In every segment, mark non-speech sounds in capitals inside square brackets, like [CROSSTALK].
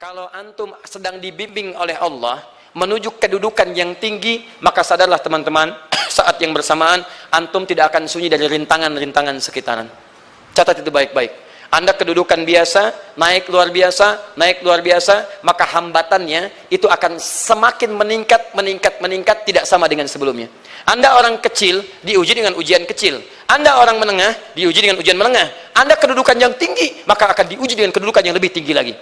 Kalau antum sedang dibimbing oleh Allah menuju kedudukan yang tinggi, maka sadarlah teman-teman, [COUGHS] saat yang bersamaan antum tidak akan sunyi dari rintangan-rintangan sekitaran. Catat itu baik-baik. Anda kedudukan biasa, naik luar biasa, naik luar biasa, maka hambatannya itu akan semakin meningkat, meningkat, meningkat, tidak sama dengan sebelumnya. Anda orang kecil, diuji dengan ujian kecil. Anda orang menengah, diuji dengan ujian menengah. Anda kedudukan yang tinggi, maka akan diuji dengan kedudukan yang lebih tinggi lagi.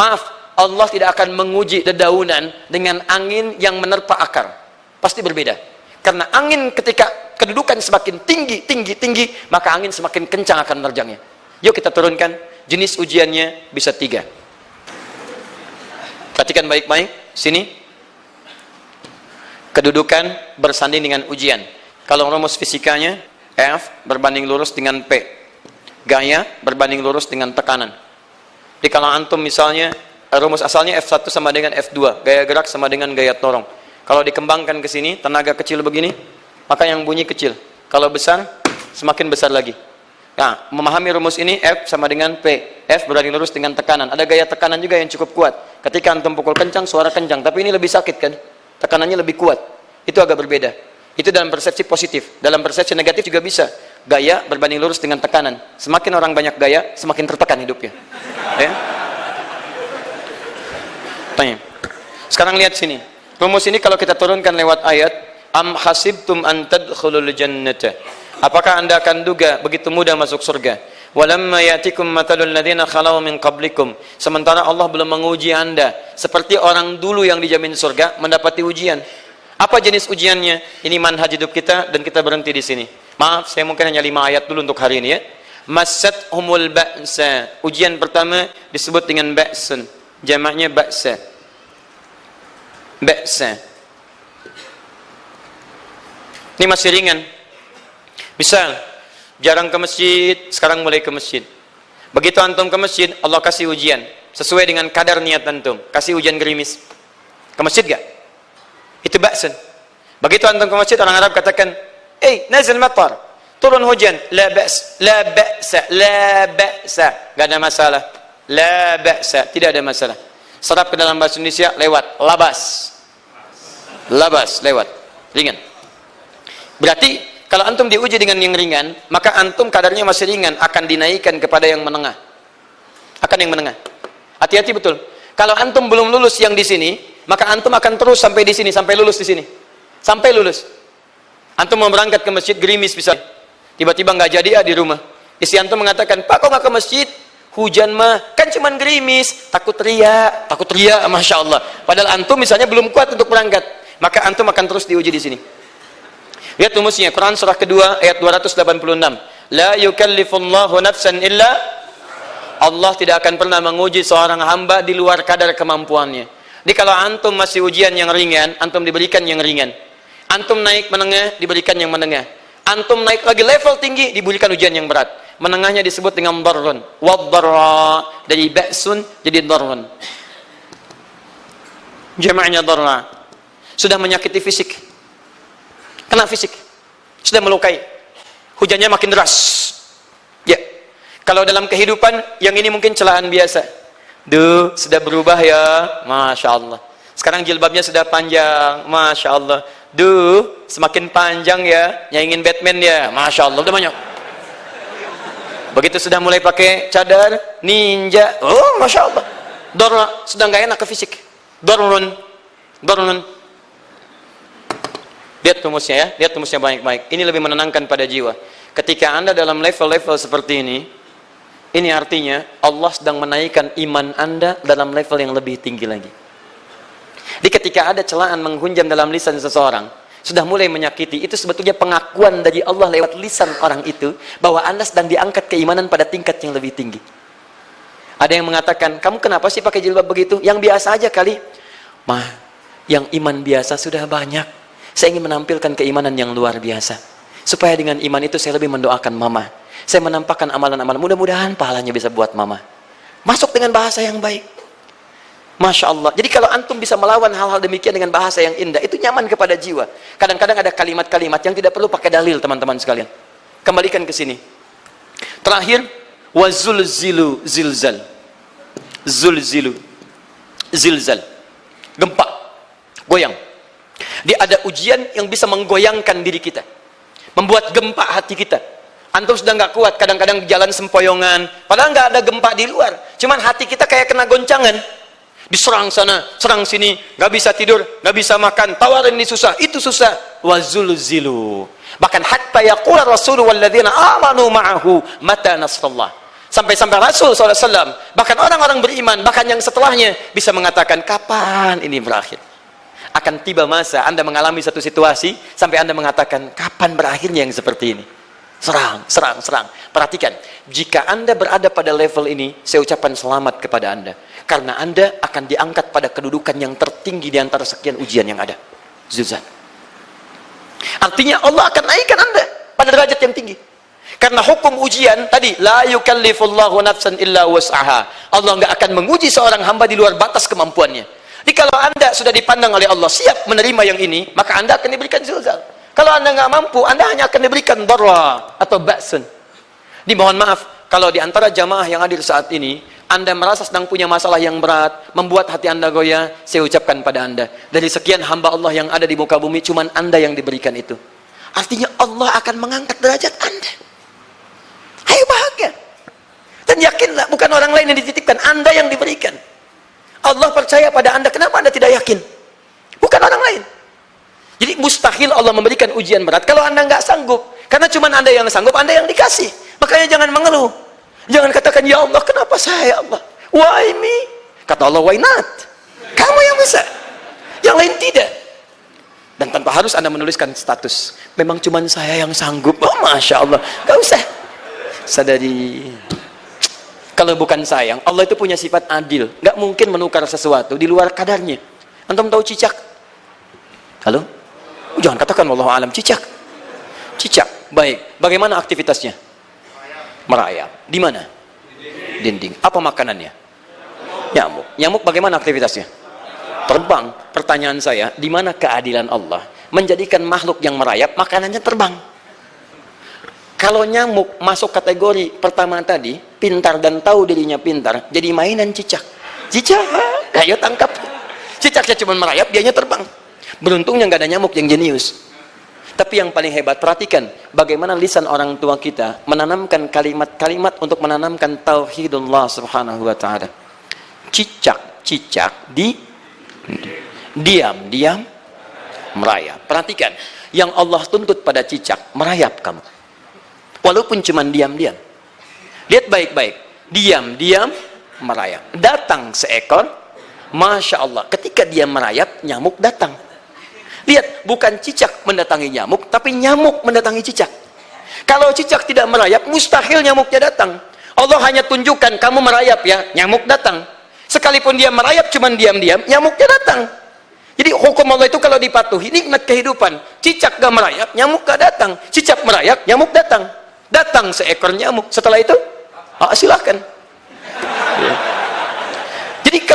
Maaf, Allah tidak akan menguji dedaunan dengan angin yang menerpa akar. Pasti berbeda. Karena angin ketika kedudukan semakin tinggi, tinggi, tinggi, maka angin semakin kencang akan menerjangnya. Yuk kita turunkan. Jenis ujiannya bisa tiga. Perhatikan baik-baik. Sini. Kedudukan bersanding dengan ujian. Kalau rumus fisikanya, F berbanding lurus dengan P. Gaya berbanding lurus dengan tekanan. Jadi kalau antum misalnya rumus asalnya F1 sama dengan F2, gaya gerak sama dengan gaya torong. Kalau dikembangkan ke sini, tenaga kecil begini, maka yang bunyi kecil. Kalau besar, semakin besar lagi. Nah, memahami rumus ini F sama dengan P. F berarti lurus dengan tekanan. Ada gaya tekanan juga yang cukup kuat. Ketika antum pukul kencang, suara kencang. Tapi ini lebih sakit kan? Tekanannya lebih kuat. Itu agak berbeda. Itu dalam persepsi positif. Dalam persepsi negatif juga bisa. Gaya berbanding lurus dengan tekanan. Semakin orang banyak gaya, semakin tertekan hidupnya. Ya? Tanya. Sekarang lihat sini. Rumus ini kalau kita turunkan lewat ayat, am hasibtum an tadkhulul jannata. Apakah Anda akan duga begitu mudah masuk surga? Walamma yatikum matalul ladzina khalau min qablikum. Sementara Allah belum menguji Anda seperti orang dulu yang dijamin surga mendapati ujian. Apa jenis ujiannya? Ini manhaj hidup kita dan kita berhenti di sini. Maaf, saya mungkin hanya lima ayat dulu untuk hari ini ya. Masat humul ba'sa. Ujian pertama disebut dengan ba'sun. Jamaknya ba'sa. Ba'sa. Ini masih ringan. Misal, jarang ke masjid, sekarang mulai ke masjid. Begitu antum ke masjid, Allah kasih ujian. Sesuai dengan kadar niat antum. Kasih ujian gerimis. Ke masjid gak? Itu baksan. Begitu antum ke masjid, orang Arab katakan, Eh, nazil matar. Turun hujan. La ba's. La ba'sa. La ba'sa. Gak ada masalah. La ba'sa. Tidak ada masalah. Serap ke dalam bahasa Indonesia, lewat. Labas. Labas, lewat. Ringan. Berarti kalau antum diuji dengan yang ringan, maka antum kadarnya masih ringan, akan dinaikkan kepada yang menengah. Akan yang menengah. Hati-hati betul. Kalau antum belum lulus yang di sini, maka antum akan terus sampai di sini, sampai lulus di sini. Sampai lulus. Antum mau berangkat ke masjid gerimis bisa. Tiba-tiba nggak jadi ya di rumah. Isi antum mengatakan, Pak kok nggak ke masjid? Hujan mah kan cuman gerimis, takut teriak, takut teriak, masya Allah. Padahal antum misalnya belum kuat untuk berangkat, maka antum akan terus diuji di sini. Lihat rumusnya Quran surah kedua ayat 286. La yukallifullahu nafsan illa Allah tidak akan pernah menguji seorang hamba di luar kadar kemampuannya. Jadi kalau antum masih ujian yang ringan, antum diberikan yang ringan. Antum naik menengah, diberikan yang menengah. Antum naik lagi level tinggi, diberikan ujian yang berat. Menengahnya disebut dengan darrun. Waddarra. Dari ba'sun jadi darrun. Jama'nya darra. Sudah menyakiti fisik kena fisik sudah melukai hujannya makin deras ya kalau dalam kehidupan yang ini mungkin celaan biasa duh sudah berubah ya. Masya Allah. Sekarang jilbabnya sudah panjang. Masya Allah. Duh semakin panjang ya. Yang ingin Batman ya. Masya Allah. Udah banyak. Begitu sudah mulai pakai cadar ninja. Oh Masya Allah. Dorna sudah nggak enak ke fisik. Dornun Dornun Lihat rumusnya ya, lihat rumusnya baik-baik. Ini lebih menenangkan pada jiwa. Ketika Anda dalam level-level seperti ini, ini artinya Allah sedang menaikkan iman Anda dalam level yang lebih tinggi lagi. Jadi ketika ada celaan menghunjam dalam lisan seseorang, sudah mulai menyakiti, itu sebetulnya pengakuan dari Allah lewat lisan orang itu, bahwa Anda sedang diangkat keimanan pada tingkat yang lebih tinggi. Ada yang mengatakan, kamu kenapa sih pakai jilbab begitu? Yang biasa aja kali. Mah, yang iman biasa sudah banyak. Saya ingin menampilkan keimanan yang luar biasa. Supaya dengan iman itu saya lebih mendoakan mama. Saya menampakkan amalan-amalan. Mudah-mudahan pahalanya bisa buat mama. Masuk dengan bahasa yang baik. Masya Allah. Jadi kalau antum bisa melawan hal-hal demikian dengan bahasa yang indah, itu nyaman kepada jiwa. Kadang-kadang ada kalimat-kalimat yang tidak perlu pakai dalil, teman-teman sekalian. Kembalikan ke sini. Terakhir, wazul zilu zilzal. Zulzilu. zilzal. Gempa. Goyang. Dia ada ujian yang bisa menggoyangkan diri kita. Membuat gempa hati kita. Antum sudah nggak kuat, kadang-kadang jalan sempoyongan. Padahal nggak ada gempa di luar. Cuman hati kita kayak kena goncangan. Diserang sana, serang sini. nggak bisa tidur, nggak bisa makan. Tawarin ini susah, itu susah. Wazulzilu. Bahkan hatta yaqula Rasulullah walladzina amanu ma'ahu mata nasrullah. Sampai-sampai Rasul SAW, bahkan orang-orang beriman, bahkan yang setelahnya bisa mengatakan, kapan ini berakhir? Akan tiba masa Anda mengalami satu situasi, sampai Anda mengatakan, kapan berakhirnya yang seperti ini? Serang, serang, serang. Perhatikan, jika Anda berada pada level ini, saya ucapkan selamat kepada Anda. Karena Anda akan diangkat pada kedudukan yang tertinggi di antara sekian ujian yang ada. Zuzan. Artinya Allah akan naikkan Anda pada derajat yang tinggi. Karena hukum ujian tadi la yukallifullahu nafsan illa wus'aha. Allah enggak akan menguji seorang hamba di luar batas kemampuannya. Jadi kalau Anda sudah dipandang oleh Allah siap menerima yang ini, maka Anda akan diberikan zilzal. Kalau Anda enggak mampu, Anda hanya akan diberikan darra atau ba'sun. Dimohon maaf kalau di antara jamaah yang hadir saat ini anda merasa sedang punya masalah yang berat, membuat hati Anda goyah, saya ucapkan pada Anda, dari sekian hamba Allah yang ada di muka bumi, cuman Anda yang diberikan itu. Artinya Allah akan mengangkat derajat Anda. Ayo bahagia. Dan yakinlah bukan orang lain yang dititipkan, Anda yang diberikan. Allah percaya pada Anda, kenapa Anda tidak yakin? Bukan orang lain. Jadi mustahil Allah memberikan ujian berat kalau Anda nggak sanggup. Karena cuma Anda yang sanggup, Anda yang dikasih. Makanya jangan mengeluh. Jangan katakan, Ya Allah, kenapa saya, ya Allah? Why me? Kata Allah, why not? Kamu yang bisa. Yang lain tidak. Dan tanpa harus Anda menuliskan status. Memang cuma saya yang sanggup. Oh, Masya Allah. Gak usah sadari kalau bukan sayang Allah itu punya sifat adil nggak mungkin menukar sesuatu di luar kadarnya antum tahu cicak halo jangan katakan Allah alam cicak. Cicak. Baik bagaimana aktivitasnya? Merayap. Di mana? Dinding. Apa makanannya? Nyamuk. Nyamuk bagaimana aktivitasnya? Terbang. Pertanyaan saya di mana keadilan Allah menjadikan makhluk yang merayap makanannya terbang? Kalau nyamuk masuk kategori pertama tadi, pintar dan tahu dirinya pintar, jadi mainan cicak. Cicak, ayo tangkap. Cicaknya cuma merayap, dianya terbang. Beruntungnya nggak ada nyamuk yang jenius. Tapi yang paling hebat, perhatikan bagaimana lisan orang tua kita menanamkan kalimat-kalimat untuk menanamkan tauhidullah subhanahu wa ta'ala. Cicak, cicak, di diam, diam, merayap. Perhatikan, yang Allah tuntut pada cicak, merayap kamu walaupun cuma diam-diam lihat baik-baik diam-diam merayap datang seekor Masya Allah ketika dia merayap nyamuk datang lihat bukan cicak mendatangi nyamuk tapi nyamuk mendatangi cicak. Kalau cicak tidak merayap mustahil nyamuknya datang. Allah hanya tunjukkan kamu merayap ya nyamuk datang. Sekalipun dia merayap cuma diam-diam nyamuknya datang. Jadi hukum Allah itu kalau dipatuhi nikmat kehidupan. Cicak gak merayap nyamuk gak datang. Cicak merayap nyamuk datang. Datang seekor nyamuk. Setelah itu ah, silahkan ya.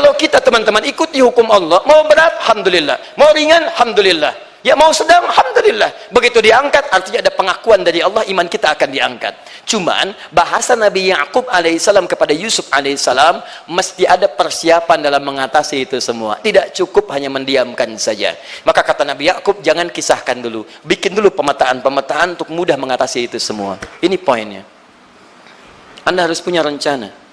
Kalau kita teman-teman ikuti hukum Allah mau berat? Alhamdulillah. Mau ringan? Alhamdulillah. Ya mau sedang? Alhamdulillah. Begitu diangkat artinya ada pengakuan dari Allah iman kita akan diangkat. Cuman bahasa Nabi Ya'qub alaihissalam kepada Yusuf alaihissalam mesti ada persiapan dalam mengatasi itu semua. Tidak cukup hanya mendiamkan saja. Maka kata Nabi Ya'qub jangan kisahkan dulu. Bikin dulu pemetaan-pemetaan untuk mudah mengatasi itu semua. Ini poinnya. Anda harus punya rencana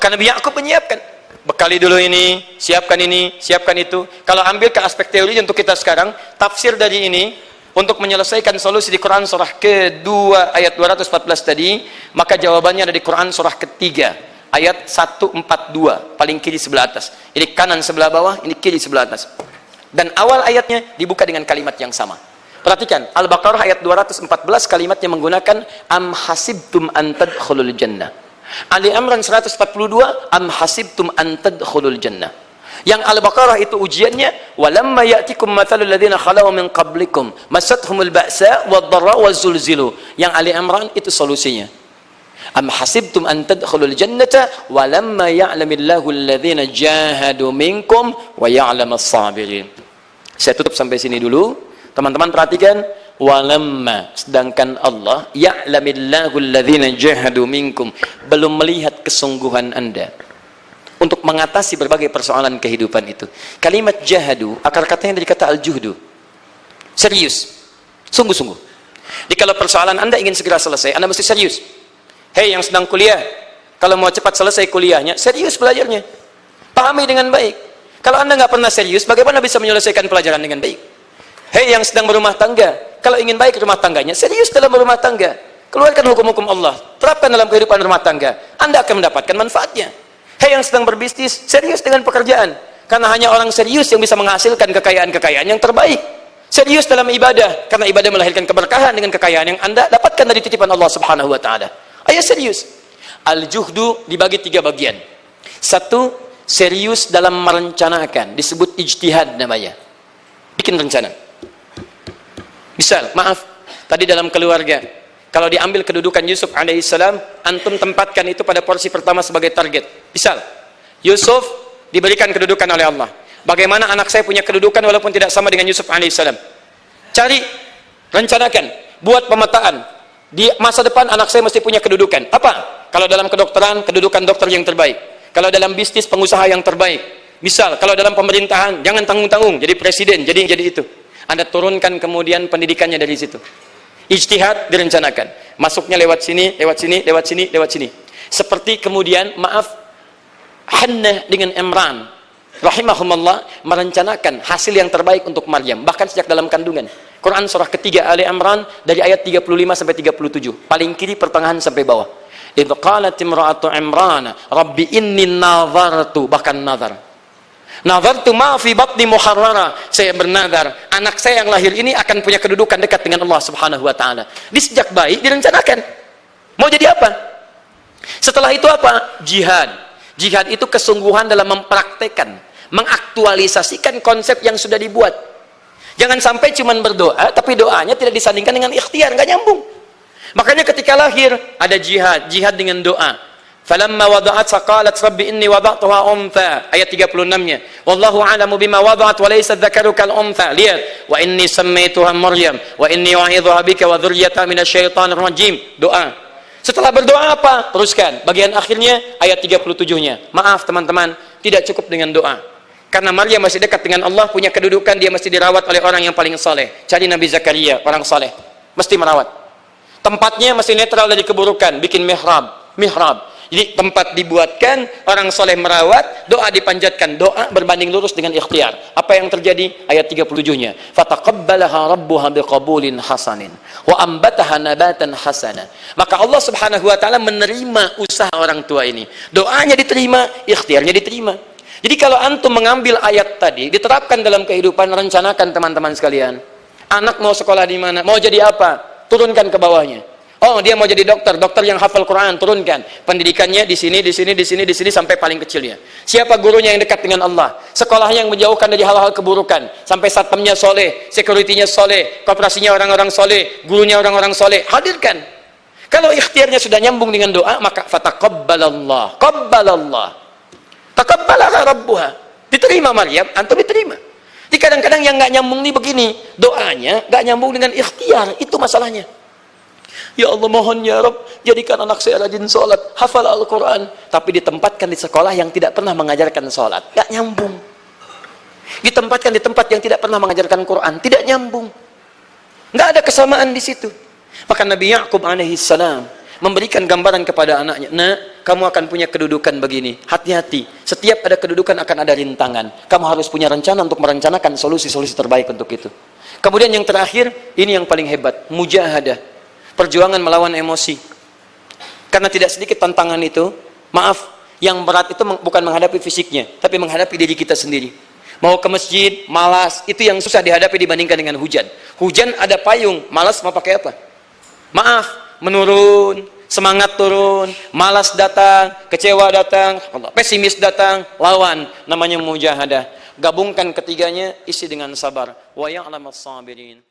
maka Nabi Ya'qub menyiapkan bekali dulu ini, siapkan ini, siapkan itu. Kalau ambil ke aspek teori untuk kita sekarang, tafsir dari ini untuk menyelesaikan solusi di Quran surah kedua ayat 214 tadi, maka jawabannya ada di Quran surah ketiga ayat 142 paling kiri sebelah atas. Ini kanan sebelah bawah, ini kiri sebelah atas. Dan awal ayatnya dibuka dengan kalimat yang sama. Perhatikan, Al-Baqarah ayat 214 kalimatnya menggunakan am hasibtum an tadkhulul jannah. Ali Imran 142 am hasibtum an tadkhulul jannah. Yang Al-Baqarah itu ujiannya walamma ya'tikum mathalul ladzina khalau min qablikum masathumul ba'sa wad-dharra wazulzilu yang Ali Imran itu solusinya. Am hasibtum an tadkhulul jannata walamma ya'lamillahu alladhina jahadu minkum wa ya'lamas sabirin saya tutup sampai sini dulu. Teman-teman perhatikan walamma sedangkan Allah ya'lamillahu alladhina jahadu minkum belum melihat kesungguhan Anda untuk mengatasi berbagai persoalan kehidupan itu. Kalimat jahadu akar katanya dari kata al-juhdu. Serius. Sungguh-sungguh. Kalau persoalan Anda ingin segera selesai, Anda mesti serius. Hei yang sedang kuliah, kalau mau cepat selesai kuliahnya, serius belajarnya. Pahami dengan baik. Kalau Anda nggak pernah serius, bagaimana bisa menyelesaikan pelajaran dengan baik? Hei yang sedang berumah tangga, kalau ingin baik rumah tangganya, serius dalam berumah tangga. Keluarkan hukum-hukum Allah, terapkan dalam kehidupan rumah tangga. Anda akan mendapatkan manfaatnya. Hei yang sedang berbisnis, serius dengan pekerjaan. Karena hanya orang serius yang bisa menghasilkan kekayaan-kekayaan yang terbaik. Serius dalam ibadah, karena ibadah melahirkan keberkahan dengan kekayaan yang Anda dapatkan dari titipan Allah Subhanahu wa taala. Ayo serius. Al-juhdu dibagi tiga bagian. Satu, serius dalam merencanakan, disebut ijtihad namanya. Bikin rencana. Misal, maaf, tadi dalam keluarga, kalau diambil kedudukan Yusuf alaihissalam, antum tempatkan itu pada porsi pertama sebagai target. Misal, Yusuf diberikan kedudukan oleh Allah. Bagaimana anak saya punya kedudukan walaupun tidak sama dengan Yusuf alaihissalam? Cari, rencanakan, buat pemetaan. Di masa depan anak saya mesti punya kedudukan. Apa? Kalau dalam kedokteran, kedudukan dokter yang terbaik. Kalau dalam bisnis, pengusaha yang terbaik. Misal, kalau dalam pemerintahan, jangan tanggung-tanggung, jadi presiden, jadi jadi itu. Anda turunkan kemudian pendidikannya dari situ. Ijtihad direncanakan. Masuknya lewat sini, lewat sini, lewat sini, lewat sini. Seperti kemudian, maaf, Hannah dengan Imran rahimahumullah merencanakan hasil yang terbaik untuk Maryam bahkan sejak dalam kandungan Quran surah ketiga Ali Imran dari ayat 35 sampai 37 paling kiri pertengahan sampai bawah idh qalat imra'atu Imran rabbi inni nazartu bahkan nazar nazartu ma fi batni muharrara. Saya bernazar anak saya yang lahir ini akan punya kedudukan dekat dengan Allah Subhanahu wa taala. Di sejak bayi direncanakan. Mau jadi apa? Setelah itu apa? Jihad. Jihad itu kesungguhan dalam mempraktekkan mengaktualisasikan konsep yang sudah dibuat. Jangan sampai cuma berdoa, tapi doanya tidak disandingkan dengan ikhtiar, nggak nyambung. Makanya ketika lahir ada jihad, jihad dengan doa. Falamma wada'at saqalat rabbi inni wada'tuha untha ayat 36-nya. Wallahu a'lamu bima wada'at wa laysa dzakaru kal untha. Lihat, wa inni sammaituha Maryam wa inni u'idhuha bika wa dzurriyyataha minasyaitonir rajim. Doa. Setelah berdoa apa? Teruskan. Bagian akhirnya ayat 37-nya. Maaf teman-teman, tidak cukup dengan doa. Karena Maria masih dekat dengan Allah, punya kedudukan, dia mesti dirawat oleh orang yang paling soleh. Cari Nabi Zakaria, orang soleh. Mesti merawat. Tempatnya masih netral dari keburukan, bikin mihrab. Mihrab. Jadi tempat dibuatkan, orang soleh merawat, doa dipanjatkan. Doa berbanding lurus dengan ikhtiar. Apa yang terjadi? Ayat 37-nya. Fataqabbalaha rabbuha biqabulin hasanin. Wa ambataha nabatan hasana. Maka Allah subhanahu wa ta'ala menerima usaha orang tua ini. Doanya diterima, ikhtiarnya diterima. Jadi kalau antum mengambil ayat tadi, diterapkan dalam kehidupan, rencanakan teman-teman sekalian. Anak mau sekolah di mana, mau jadi apa, turunkan ke bawahnya. Oh, dia mau jadi dokter, dokter yang hafal Quran, turunkan. Pendidikannya di sini, di sini, di sini, di sini sampai paling kecilnya. Siapa gurunya yang dekat dengan Allah? Sekolahnya yang menjauhkan dari hal-hal keburukan. Sampai satpamnya soleh, securitynya soleh, kooperasinya orang-orang soleh, gurunya orang-orang soleh. Hadirkan. Kalau ikhtiarnya sudah nyambung dengan doa, maka fataqabbalallah. Qabbalallah. Takabbalaha rabbuha. Diterima Maryam, antum diterima. Di kadang-kadang yang nggak nyambung nih begini, doanya nggak nyambung dengan ikhtiar, itu masalahnya. Ya Allah mohon ya Rob, jadikan anak saya rajin sholat, hafal Al-Quran, tapi ditempatkan di sekolah yang tidak pernah mengajarkan sholat, nggak nyambung. Ditempatkan di tempat yang tidak pernah mengajarkan Quran, tidak nyambung. Nggak ada kesamaan di situ. Maka Nabi Yakub alaihissalam memberikan gambaran kepada anaknya, nah kamu akan punya kedudukan begini. Hati-hati, setiap ada kedudukan akan ada rintangan. Kamu harus punya rencana untuk merencanakan solusi-solusi terbaik untuk itu. Kemudian yang terakhir, ini yang paling hebat, mujahadah. Perjuangan melawan emosi. Karena tidak sedikit tantangan itu, maaf, yang berat itu bukan menghadapi fisiknya, tapi menghadapi diri kita sendiri. Mau ke masjid, malas, itu yang susah dihadapi dibandingkan dengan hujan. Hujan ada payung, malas mau pakai apa? Maaf, menurun, semangat turun, malas datang, kecewa datang, pesimis datang, lawan namanya mujahadah. Gabungkan ketiganya isi dengan sabar. Wa ya'lamas sabirin.